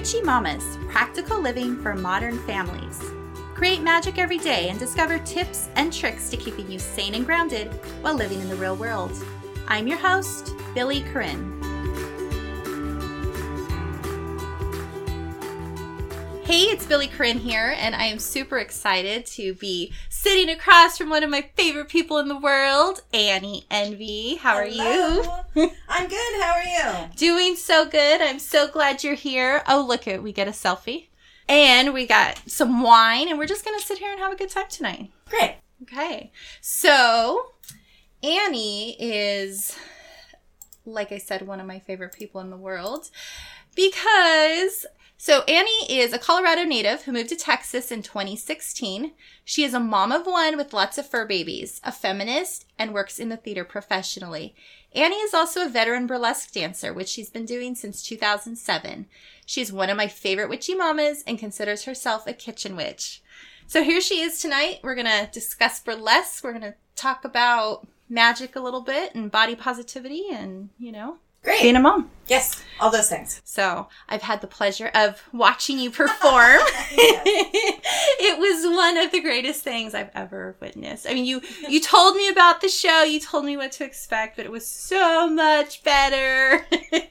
Witchy Mamas Practical Living for Modern Families. Create magic every day and discover tips and tricks to keeping you sane and grounded while living in the real world. I'm your host, Billy Corinne. Hey, it's Billy Corinne here, and I am super excited to be sitting across from one of my favorite people in the world, Annie Envy. How are Hello. you? I'm good. How are you? Doing so good. I'm so glad you're here. Oh, look it, we get a selfie. And we got some wine, and we're just gonna sit here and have a good time tonight. Great. Okay. So, Annie is, like I said, one of my favorite people in the world because. So, Annie is a Colorado native who moved to Texas in 2016. She is a mom of one with lots of fur babies, a feminist, and works in the theater professionally. Annie is also a veteran burlesque dancer, which she's been doing since 2007. She's one of my favorite witchy mamas and considers herself a kitchen witch. So here she is tonight. We're going to discuss burlesque. We're going to talk about magic a little bit and body positivity and, you know, Great. being a mom. Yes, all those things. So I've had the pleasure of watching you perform. it was one of the greatest things I've ever witnessed. I mean, you you told me about the show, you told me what to expect, but it was so much better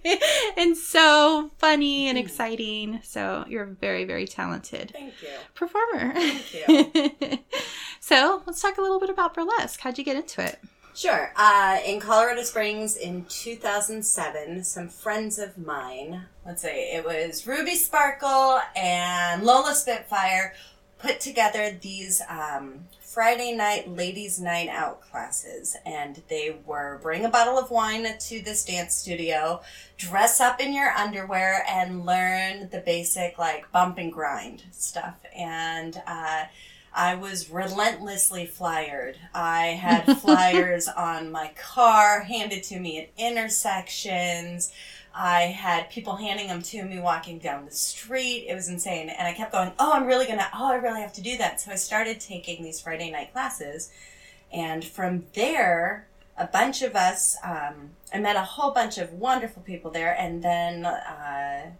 and so funny and mm-hmm. exciting. So you're a very very talented Thank you. performer. Thank you. so let's talk a little bit about burlesque. How'd you get into it? Sure. Uh, in Colorado Springs in 2007, some friends of mine, let's say it was Ruby Sparkle and Lola Spitfire, put together these um, Friday night ladies' night out classes. And they were bring a bottle of wine to this dance studio, dress up in your underwear, and learn the basic like bump and grind stuff. And uh, I was relentlessly flyered. I had flyers on my car handed to me at intersections. I had people handing them to me walking down the street. It was insane. And I kept going, oh, I'm really going to, oh, I really have to do that. So I started taking these Friday night classes. And from there, a bunch of us, um, I met a whole bunch of wonderful people there. And then uh,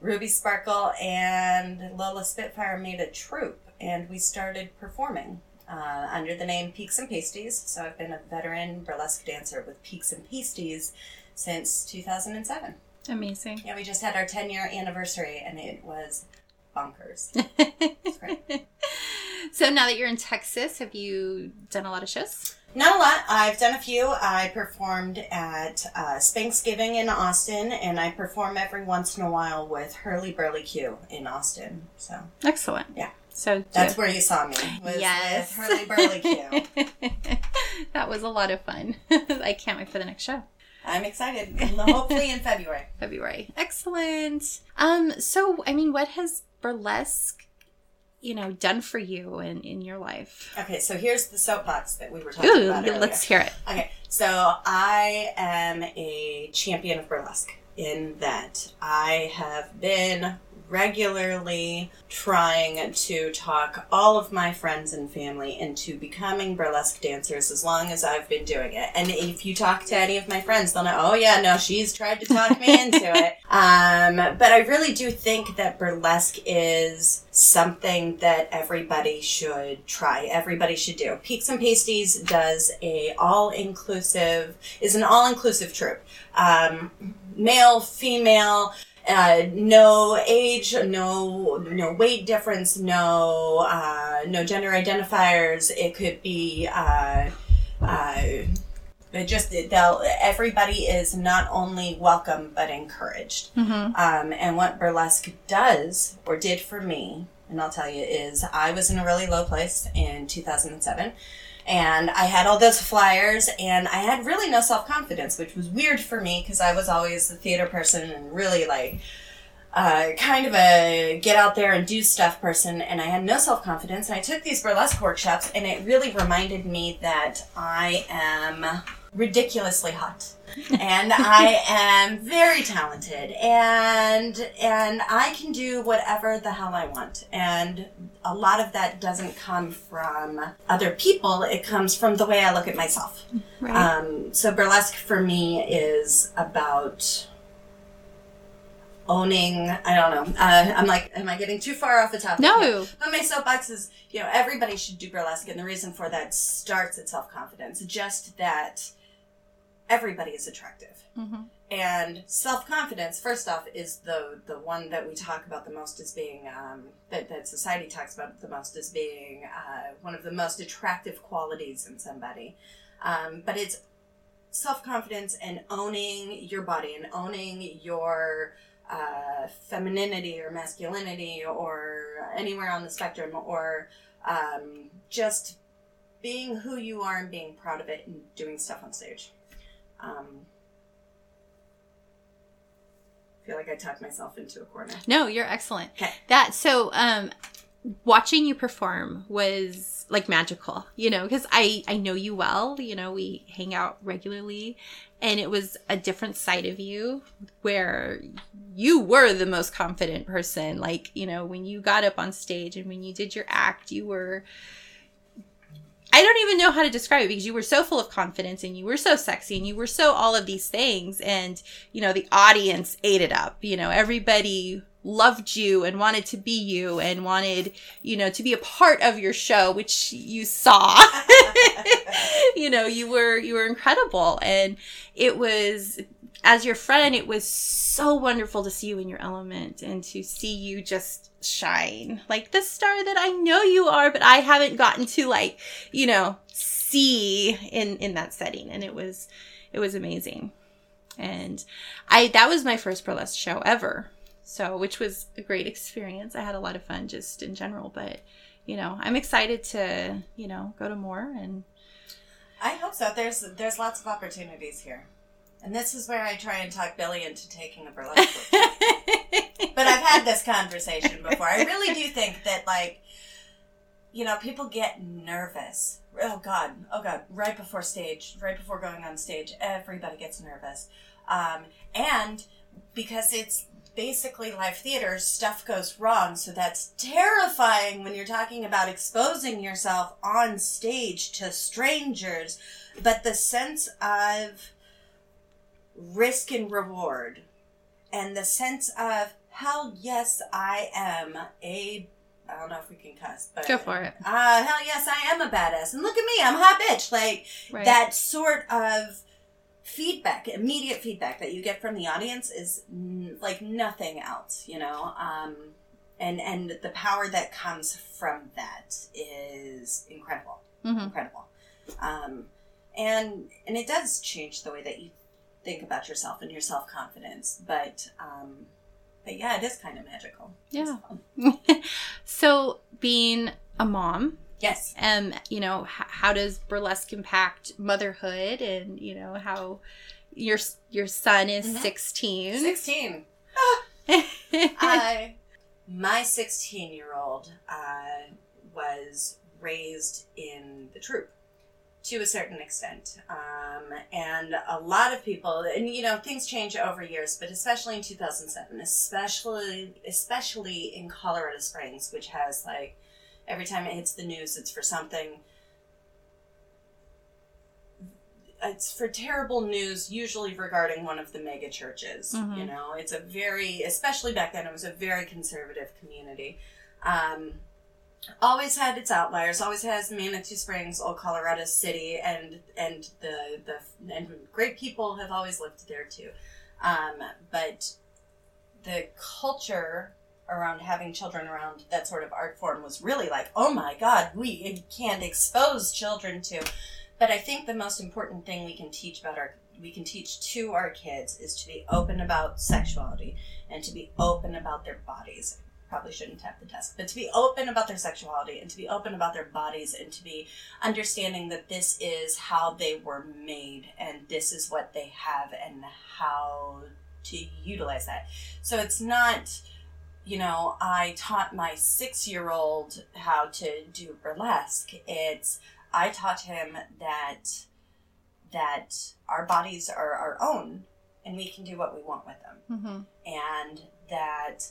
Ruby Sparkle and Lola Spitfire made a troupe and we started performing uh, under the name Peaks and Pasties. So I've been a veteran burlesque dancer with Peaks and Pasties since 2007. Amazing. Yeah, we just had our 10 year anniversary and it was bonkers. so now that you're in Texas, have you done a lot of shows? Not a lot. I've done a few. I performed at uh, Spanksgiving in Austin, and I perform every once in a while with Hurley Burley Q in Austin. So Excellent. Yeah. So that's where you saw me. Was yes. with Hurley Burley that was a lot of fun. I can't wait for the next show. I'm excited. Hopefully in February. February. Excellent. Um, so I mean, what has burlesque, you know, done for you in, in your life? Okay, so here's the soapbox that we were talking Ooh, about. earlier. let's hear it. Okay, so I am a champion of burlesque in that I have been regularly trying to talk all of my friends and family into becoming burlesque dancers as long as I've been doing it. And if you talk to any of my friends, they'll know, oh yeah, no, she's tried to talk me into it. Um, but I really do think that burlesque is something that everybody should try. Everybody should do. Peaks and Pasties does a all-inclusive, is an all-inclusive troupe. Um, male, female, uh, no age, no no weight difference, no uh, no gender identifiers. It could be uh, uh, just they'll everybody is not only welcome but encouraged. Mm-hmm. Um, and what burlesque does or did for me, and I'll tell you, is I was in a really low place in 2007 and I had all those flyers, and I had really no self confidence, which was weird for me because I was always a theater person and really like uh, kind of a get out there and do stuff person, and I had no self confidence. And I took these burlesque workshops, and it really reminded me that I am ridiculously hot. and I am very talented and and I can do whatever the hell I want. And a lot of that doesn't come from other people, it comes from the way I look at myself. Right. Um, so burlesque for me is about owning i don't know uh, i'm like am i getting too far off the topic No. but my soapbox is you know everybody should do burlesque and the reason for that starts at self-confidence just that everybody is attractive. Mhm. and self-confidence first off is the the one that we talk about the most as being um, that, that society talks about the most as being uh, one of the most attractive qualities in somebody. Um, but it's self-confidence and owning your body and owning your uh, femininity or masculinity or anywhere on the spectrum or um, just being who you are and being proud of it and doing stuff on stage um, I feel like I talked myself into a corner. No, you're excellent. Okay. That so um watching you perform was like magical, you know, because I I know you well, you know, we hang out regularly and it was a different side of you where you were the most confident person. Like, you know, when you got up on stage and when you did your act, you were I don't even know how to describe it because you were so full of confidence and you were so sexy and you were so all of these things and you know the audience ate it up. You know, everybody loved you and wanted to be you and wanted, you know, to be a part of your show which you saw. you know, you were you were incredible and it was as your friend it was so wonderful to see you in your element and to see you just shine like the star that I know you are but I haven't gotten to like, you know, see in in that setting and it was it was amazing. And I that was my first burlesque show ever. So, which was a great experience. I had a lot of fun just in general, but you know, I'm excited to, you know, go to more and I hope so. There's there's lots of opportunities here, and this is where I try and talk Billy into taking a burlesque. workshop. but I've had this conversation before. I really do think that like, you know, people get nervous. Oh God, oh God! Right before stage, right before going on stage, everybody gets nervous, um, and because it's basically live theater, stuff goes wrong. So that's terrifying when you're talking about exposing yourself on stage to strangers. But the sense of risk and reward and the sense of hell yes I am a I don't know if we can cuss, but go for it. Uh, hell yes I am a badass, and look at me, I'm a hot bitch. Like Right. that sort of feedback, immediate feedback that you get from the audience is n- like nothing else, you know. Um, and and the power that comes from that is incredible hmm incredible. Um, and and it does change the way that you think about yourself and your self confidence. But um, but yeah, it is kind of magical. Yeah. so, being a mom, Yes. um, you know, h- how does burlesque impact motherhood, and you know how your your son is Mhm. sixteen. Sixteen. I my sixteen year old uh, was raised in the troupe to a certain extent. Um, and a lot of people, and you know, things change over years, but especially in 2007, especially, especially in Colorado Springs, which has like, every time it hits the news, it's for something. It's for terrible news, usually regarding one of the mega churches. Mhm. You know, it's a very, especially back then, it was a very conservative community. Um, always had its outliers. Always has Manitou Springs, Old Colorado City, and and the the and great people have always lived there too. Um, but the culture around having children around that sort of art form was really like, oh my god, we can't expose children to. But I think the most important thing we can teach about our we can teach to our kids is to be open about sexuality and to be open about their bodies probably shouldn't tap the desk, but to be open about their sexuality and to be open about their bodies and to be understanding that this is how they were made and this is what they have and how to utilize that. So it's not, you know, I taught my six year old how to do burlesque. It's I taught him that that our bodies are our own and we can do what we want with them hmm and that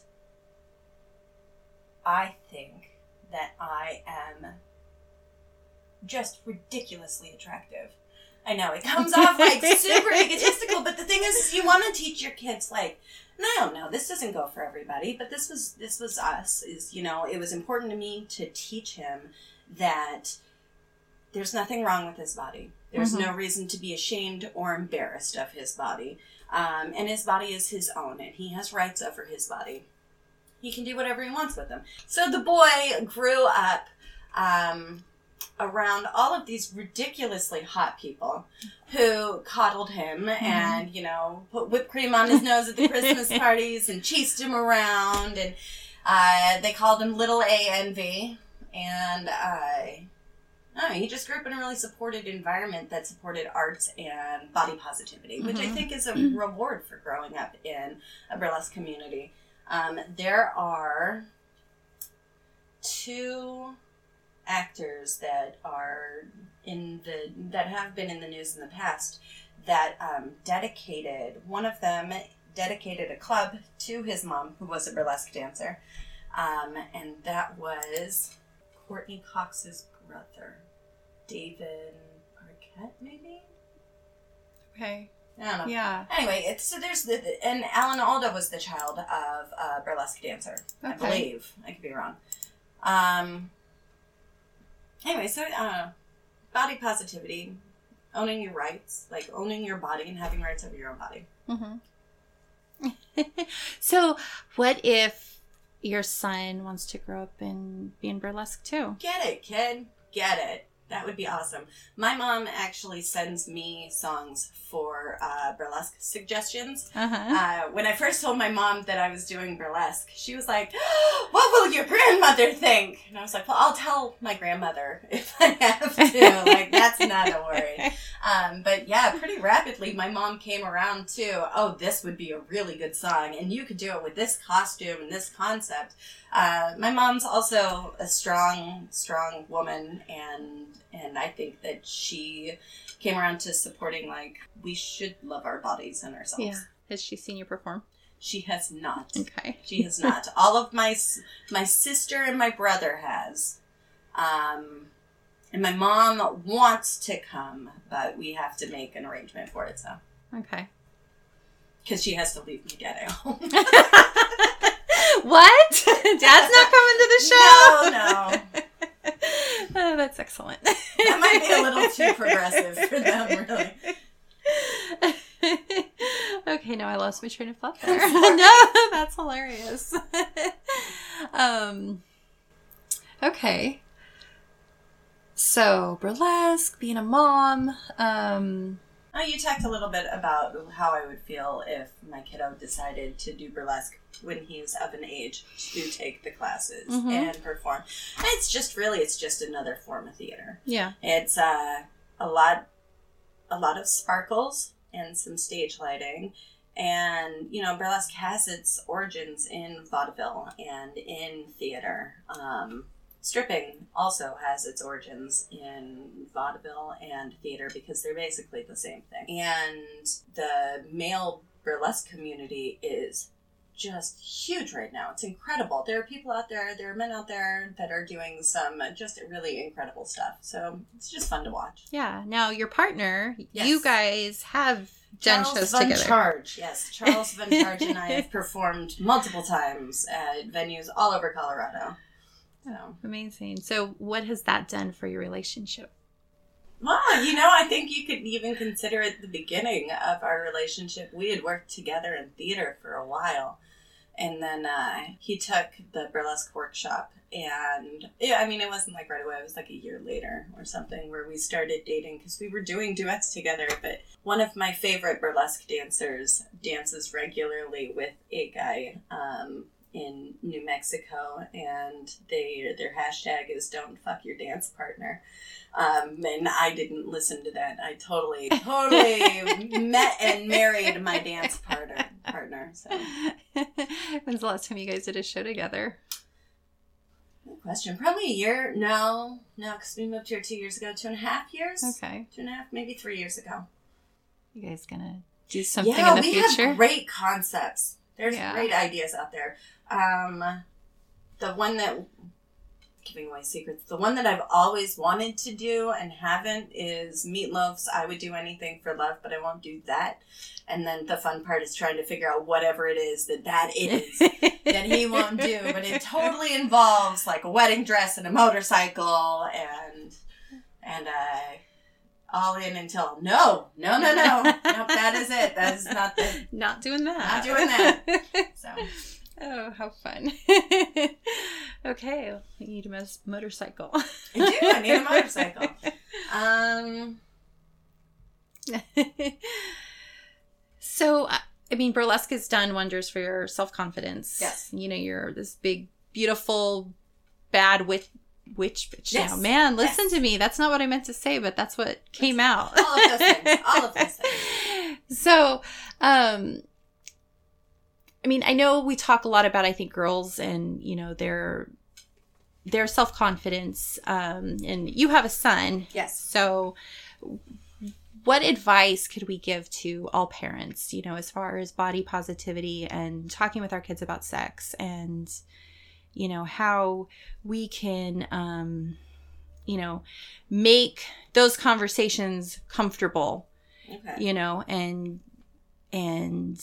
I think that I am just ridiculously attractive. I know it comes off like super egotistical, but the thing is, is you want to teach your kids like, and I don't know, this doesn't go for everybody, but this was this was us. Is you know, it was important to me to teach him that there's nothing wrong with his body. There's Mhm. no reason to be ashamed or embarrassed of his body, um, and his body is his own, and he has rights over his body. He can do whatever he wants with them. So the boy grew up. Um, around all of these ridiculously hot people who coddled him and you know put whipped cream on his nose at the christmas parties and chased him around and uh, they called him little a envy and uh, no, he just grew up in a really supported environment that supported arts and body positivity, which I Mhm. think is a reward for growing up in a burlesque community. Um, there are two actors that are in the that have been in the news in the past that um, dedicated one of them dedicated a club to his mom who was a burlesque dancer um, and that was courteney cox's brother david arquette maybe Okay. I don't know Yeah. Anyway, it's so there's the and Alan Alda was the child of a burlesque dancer, I believe. I could be wrong. Um. Anyway, so uh, body positivity, owning your rights, like owning your body and having rights over your own body. Mm-hmm. so, what if your son wants to grow up and be in burlesque too? Get it, kid. Get it. That would be awesome. My mom actually sends me songs for uh, burlesque suggestions. Uh-huh. Uh, when I first told my mom that I was doing burlesque, she was like, "What will your grandmother think?" And I was like, "Well, I'll tell my grandmother if I have to. like, that's not a worry." Um, but yeah, pretty rapidly, my mom came around to, "Oh, this would be a really good song, and you could do it with this costume and this concept." Uh, my mom's also a strong, strong woman, and and I think that she came around to supporting like we should love our bodies and ourselves. Yeah. Has she seen you perform? She has not. Okay. She has not. All of my my sister and my brother has. Um, and my mom wants to come, but we have to make an arrangement for it. So Okay. because she has to leave me dad at home. what? Dad's not coming to the show? No, no. Oh, that's excellent. That might be a little too progressive for them, really. okay, no, I lost my train of thought there. no, that's hilarious. um, okay. So, burlesque, being a mom. Um, Oh, you talked a little bit about how I would feel if my kiddo decided to do burlesque when he's of an age to take the classes Mhm. and perform. It's just really, it's just another form of theater. yeah. It's uh, a lot, a lot of sparkles and some stage lighting, and you know, burlesque has its origins in vaudeville and in theater. Um, stripping also has its origins in vaudeville and theater because they're basically the same thing. And the male burlesque community is just huge right now. It's incredible. There are people out there, there are men out there that are doing some just really incredible stuff. So it's just fun to watch. Yeah. Now, your partner, Yes. you guys have done Charles shows Van together. Charge, yes, Charles Van Charge and I have performed multiple times at venues all over Colorado. Amazing. So, what has that done for your relationship? well, you know, I think you could even consider it the beginning of our relationship. We had worked together in theater for a while, and then uh, he took the burlesque workshop. And yeah, I mean, it wasn't like right away. It was like a year later or something where we started dating because we were doing duets together. But one of my favorite burlesque dancers dances regularly with a guy um, in New Mexico, and they their hashtag is "Don't fuck your dance partner." Um, and I didn't listen to that. I totally, totally met and married my dance partner. Partner. So, When's the last time you guys did a show together? good question. Probably a year. No, no, because we moved here two years ago. Two and a half years. Okay. Two and a half, maybe three years ago. You guys gonna do something yeah, in the we future? have great concepts. There's Yeah. great ideas out there. Um, the one that giving away secrets. The one that I've always wanted to do and haven't is Meat Loaf's. I would do anything for love, but I won't do that. And then the fun part is trying to figure out whatever it is that that is that he won't do. But it totally involves like a wedding dress and a motorcycle and and uh all in until no, no, no, no, nope. That is it. That is not the Not doing that. Not doing that. so. Oh, how fun. okay, you need a motorcycle. I do. I need a motorcycle. Um. so, I mean, burlesque has done wonders for your self confidence. Yes. You know, you're this big, beautiful, bad witch, witch bitch Yes. now. Man, listen Yes. to me. That's not what I meant to say, but that's what came out. All of those things. All of those things. So, um, I mean, I know we talk a lot about, I think, girls and, you know, their their self confidence. Um, and you have a son. Yes. So, what advice could we give to all parents, you know, as far as body positivity and talking with our kids about sex and, you know, how we can, um, you know, make those conversations comfortable, Okay. you know, and, and,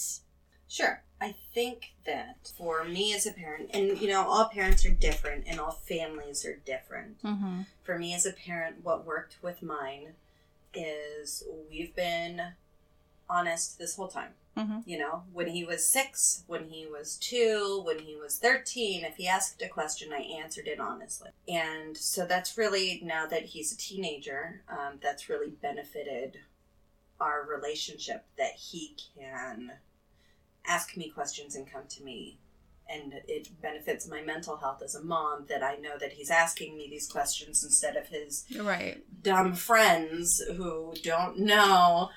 Sure. I think that for me as a parent, and you know, all parents are different and all families are different. mhm, For me as a parent, what worked with mine is we've been honest this whole time. Mhm, You know, when he was six, when he was two, when he was 13, if he asked a question, I answered it honestly. And so that's really, now that he's a teenager, um, that's really benefited our relationship that he can ask me questions and come to me. And it benefits my mental health as a mom that I know that he's asking me these questions instead of his right. dumb friends who don't know,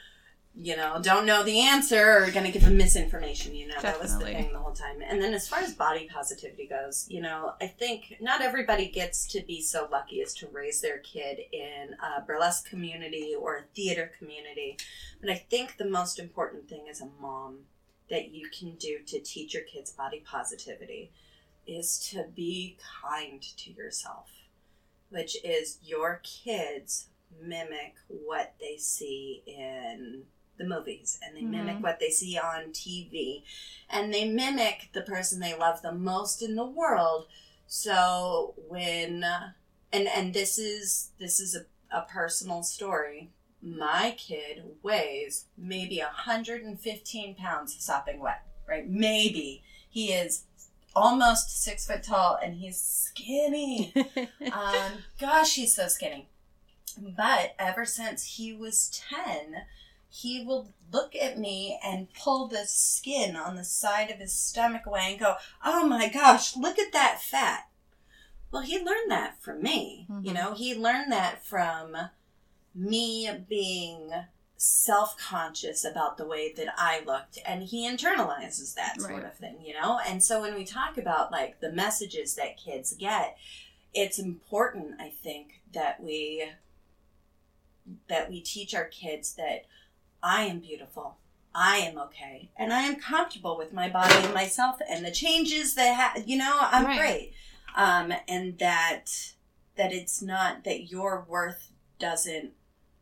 you know, don't know the answer or going to give him misinformation. You know, that was the thing the whole time. And then as far as body positivity goes, you know, I think not everybody gets to be so lucky as to raise their kid in a burlesque community or a theater community. But I think the most important thing as a mom that you can do to teach your kids body positivity is to be kind to yourself which is your kids mimic what they see in the movies and they mimic Mhm. what they see on TV and they mimic the person they love the most in the world. So when and and this is this is a, a personal story. My kid weighs maybe 115 pounds sopping wet right? Maybe. He is almost six foot tall and he's skinny. Um, gosh, he's so skinny. But ever since he was 10, he will look at me and pull the skin on the side of his stomach away and go, Oh my gosh, look at that fat. Well, he learned that from me. You Mhm. know, he learned that from me being self conscious about the way that I looked, and he internalizes that sort Right. of thing, you know? And so when we talk about like the messages that kids get, it's important, I think, that we that we teach our kids that I am beautiful. I am okay, and I am comfortable with my body and myself, and the changes that ha- you know I'm Right. great, um, and that that it's not that your worth doesn't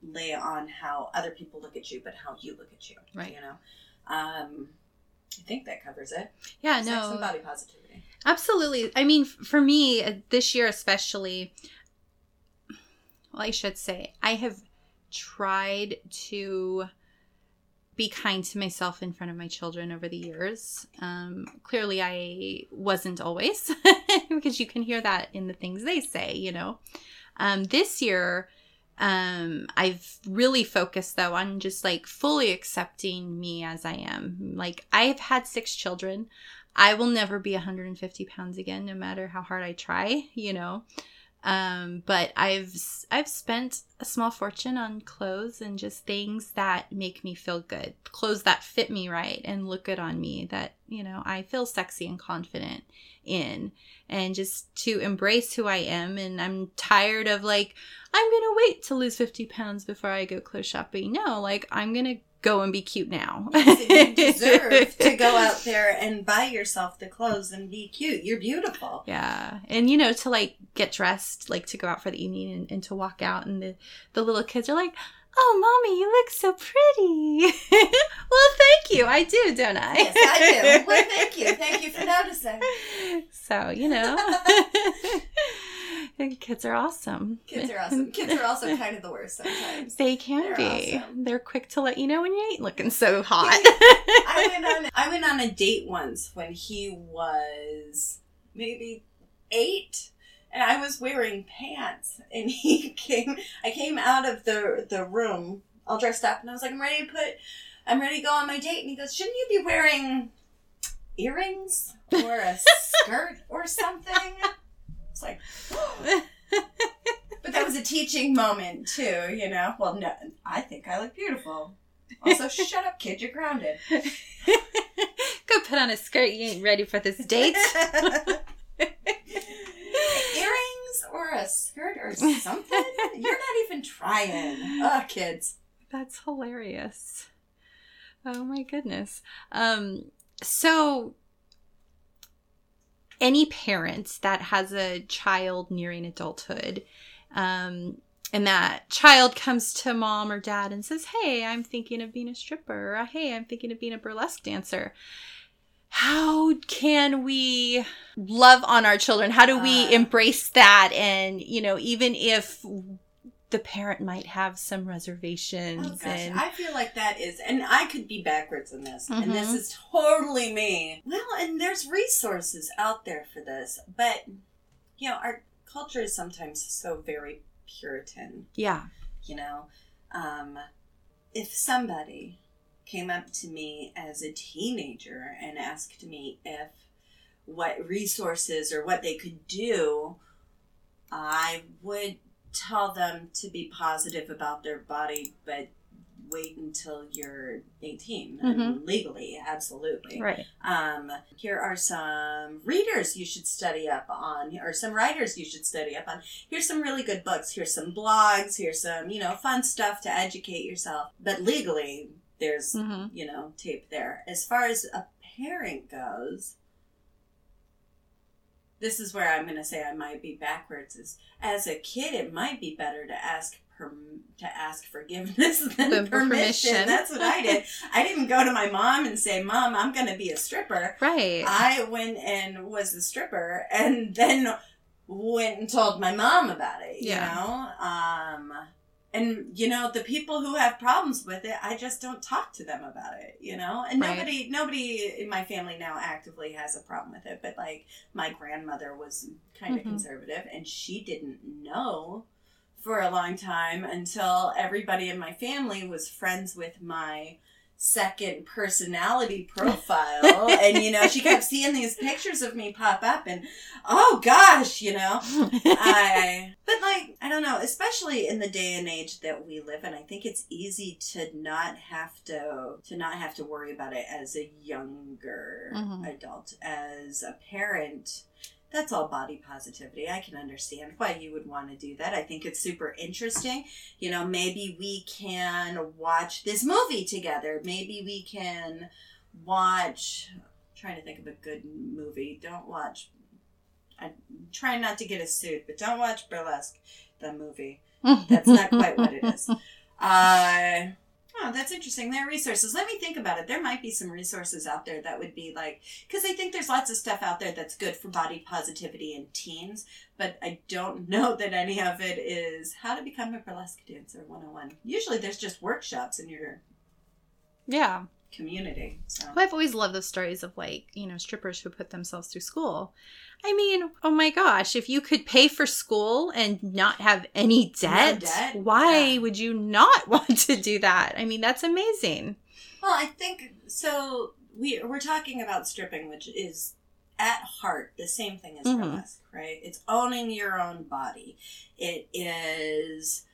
lay on how other people look at you, but how you look at you. Right. You know, um, I think that covers it. yeah, Sex and no, body positivity. absolutely. I mean, for me, uh, this year especially, well, I should say, I have tried to be kind to myself in front of my children over the years. Um, clearly, I wasn't always, because you can hear that in the things they say, you know. Um, this year, um, I've really focused though on just like fully accepting me as I am. Like, I've had six children. I will never be 150 pounds again, no matter how hard I try, you know. Um, but I've I've spent a small fortune on clothes and just things that make me feel good, clothes that fit me right and look good on me, that you know I feel sexy and confident in, and just to embrace who I am. And I'm tired of like I'm gonna wait to lose 50 pounds before I go clothes shopping. No, like I'm gonna go and be cute now. you deserve to go out there and buy yourself the clothes and be cute. You're beautiful. Yeah. And you know, to like get dressed, like to go out for the evening and, and to walk out and the, the little kids are like, Oh, mommy, you look so pretty. well, thank you. I do, don't I? Yes, I do. Well, thank you. Thank you for noticing. So, you know, kids are awesome. Kids are awesome. Kids are also kind of the worst sometimes. They can They're be. awesome. They're quick to let you know when you ain't looking so hot. I went on I went on a date once when he was maybe eight and I was wearing pants and he came I came out of the the room all dressed up and I was like, I'm ready to put I'm ready to go on my date and he goes, Shouldn't you be wearing earrings or a skirt or something? It's like But that was a teaching moment too, you know. Well no I think I look beautiful. Also, shut up, kid, you're grounded. Go put on a skirt. You ain't ready for this date. Earrings or a skirt or something? You're not even trying. Ugh, kids. That's hilarious. Oh my goodness. Um, so any parent that has a child nearing adulthood, um, and that child comes to mom or dad and says, Hey, I'm thinking of being a stripper, or Hey, I'm thinking of being a burlesque dancer. How can we love on our children? How do we Uh. embrace that? And, you know, even if the parent might have some reservations Oh gosh, and I feel like that is, and I could be backwards in this, and this Mhm. is totally me. Well, and there's resources out there for this, but you know, our culture is sometimes so very Puritan. yeah. you know um, if somebody came up to me as a teenager and asked me if what resources or what they could do i would tell them to be positive about their body but wait until you're 18 I mean, legally absolutely Right. um, here are some readers you should study up on, or some writers you should study up on. Here's some really good books. Here's some blogs. Here's some, you know, fun stuff to educate yourself. But legally, there's, hmm you know, tape there. As far as a parent goes, this is where I'm going to say I might be backwards. Is as a kid, it might be better to ask perm- to ask forgiveness than Than permission. permission. That's what I did. I didn't go to my mom and say, "Mom, I'm going to be a stripper." Right. I went and was a stripper, and then went and told my mom about it. You Yeah. know, um, and you know the people who have problems with it, I just don't talk to them about it. You know, and Right. nobody, nobody in my family now actively has a problem with it. But like my grandmother was kind of Mhm. conservative, and she didn't know for a long time until everybody in my family was friends with my second personality profile. And you know she kept seeing these pictures of me pop up and oh gosh you know. I but like i don't know especially in the day and age that we live in i think it's easy to not have to to not have to worry about it as a younger Mhm. adult as a parent that's all body positivity. I can understand why you would want to do that. I think it's super interesting. You know, maybe we can watch this movie together. Maybe we can watch. I'm trying to think of a good movie. Don't watch. I'm trying not to get a suit, but don't watch Burlesque, the movie. That's not quite what it is. Uh, oh, that's interesting. There are resources. Let me think about it. There might be some resources out there that would be like, because I think there's lots of stuff out there that's good for body positivity in teens, but I don't know that any of it is how to become a burlesque dancer 101. Usually there's just workshops in your yeah. Community. So. Well, I've always loved the stories of like, you know, strippers who put themselves through school. I mean, oh my gosh, if you could pay for school and not have any debt, debt? why Yeah. would you not want to do that? I mean, that's amazing. Well, I think so. We we're talking about stripping, which is at heart the same thing as Mhm. burlesque, right? It's owning your own body. It is,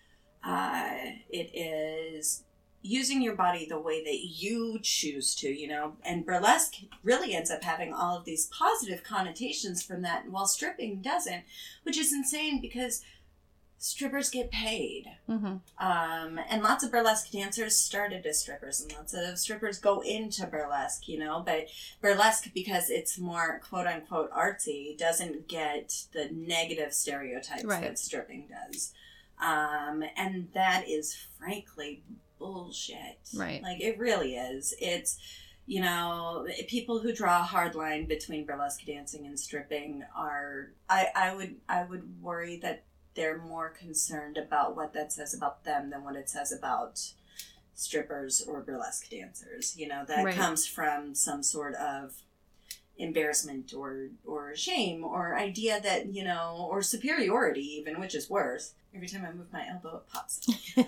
uh, it is using your body the way that you choose to, you know. And burlesque really ends up having all of these positive connotations from that, while stripping doesn't, which is insane because strippers get paid. Mm-hmm. Um, and lots of burlesque dancers started as strippers, and lots of strippers go into burlesque, you know. But burlesque, because it's more quote unquote artsy, doesn't get the negative stereotypes Right. that stripping does. Um, and that is frankly bullshit. Right. Like, it really is. It's, you know, people who draw a hard line between burlesque dancing and stripping are, I, I would, I would worry that they're more concerned about what that says about them than what it says about strippers or burlesque dancers. You know, that Right. comes from some sort of embarrassment or or shame or idea that, you know, or superiority even, which is worse. Every time I move my elbow it pops.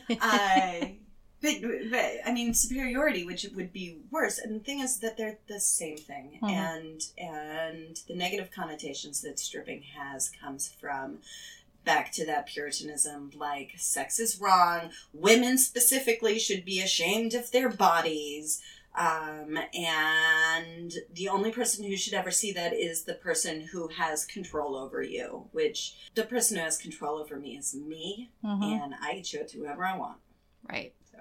I but, but I mean superiority, which would be worse. And the thing is that they're the same thing, Mhm. and and the negative connotations that stripping has comes from back to that puritanism, like sex is wrong, women specifically should be ashamed of their bodies. Um, and the only person who should ever see that is the person who has control over you, which the person who has control over me is me, Mhm. and I can show it to whoever I want. Right. So.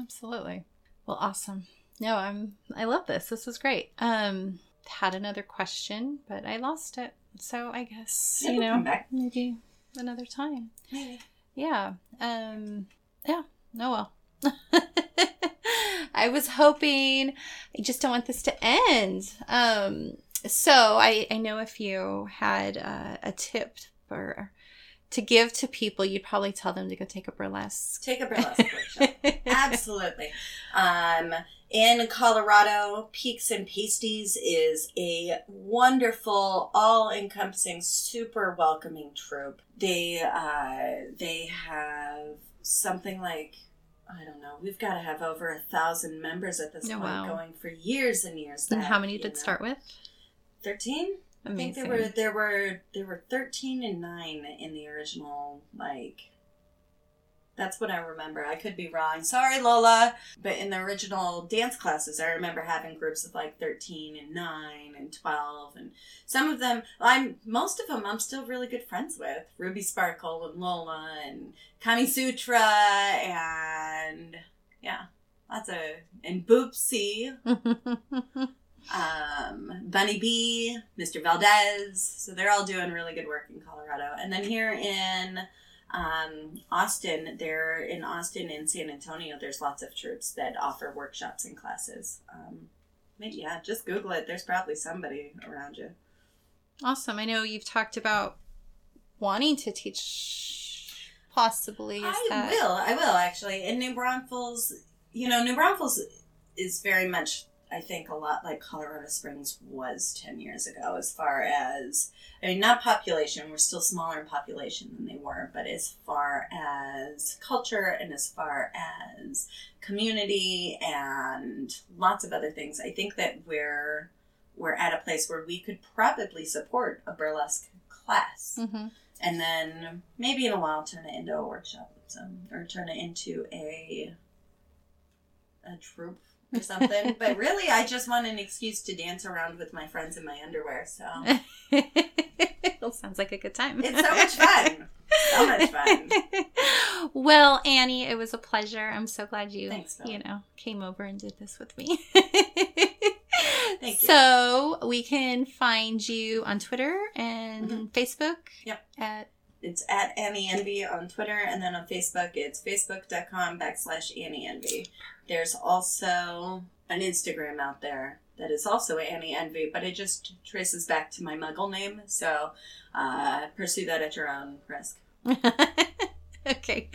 Absolutely. Well, awesome. No, I'm. I love this. This was great. Um, had another question, but I lost it. So I guess Yeah, you know come back. maybe another time. Maybe. Yeah. Um. Yeah. No. Well. I was hoping. I just don't want this to end. Um. So I I know if you had uh, a tip or to give to people, you'd probably tell them to go take a burlesque. Take a burlesque workshop. Absolutely. Um, in Colorado, Peaks and Pasties is a wonderful, all-encompassing, super welcoming troupe. They uh, they have something like I don't know. We've got to have over a thousand members at this Oh, point, wow. going for years and years. and how many did know. start with? Thirteen. I think there were there were there were thirteen and nine in the original like. That's what I remember. I could be wrong. Sorry, Lola. But in the original dance classes, I remember having groups of like thirteen and nine and twelve, and some of them. I'm most of them. I'm still really good friends with Ruby Sparkle and Lola and Kami Sutra and yeah, lots of and Boopsy um, Bunny B, Mr. Valdez. So they're all doing really good work in Colorado. And then here in um, Austin, they're in Austin and San Antonio. There's lots of troupes that offer workshops and classes. Um, maybe, yeah, just Google it. There's probably somebody around you. awesome. I know you've talked about wanting to teach, possibly. I that... will. I will actually. In New Braunfels, you know, New Braunfels is very much, I think, a lot like Colorado Springs was ten years ago. As far as, I mean, not population. We're still smaller in population than they were, but as far as culture and as far as community and lots of other things, I think that we're we're at a place where we could probably support a burlesque class hmm and then maybe in a while turn it into a workshop so, or turn it into a a troupe or something but really i just want an excuse to dance around with my friends in my underwear so sounds like a good time. it's so much fun so much fun well, Annie, it was a pleasure. I'm so glad you, Thanks, you know, came over and did this with me. Thank you. So we can find you on Twitter and Mhm. Facebook. Yep. At it's at annie envy on twitter and then on facebook it's facebook.com backslash annie envy there's also an instagram out there that is also annie envy but it just traces back to my muggle name so uh, pursue that at your own risk okay.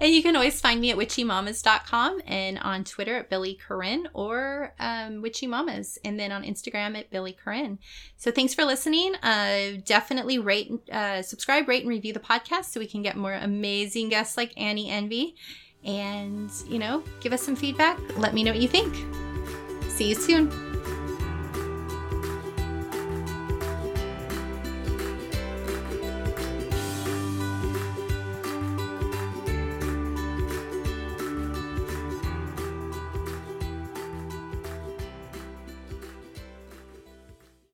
And you can always find me at witchymamas.com and on Twitter at Billy Corinne or um, Witchy Mamas and then on Instagram at Billy Corinne. So thanks for listening. Uh, definitely rate, uh, subscribe, rate, and review the podcast so we can get more amazing guests like Annie Envy. And, you know, give us some feedback. Let me know what you think. See you soon.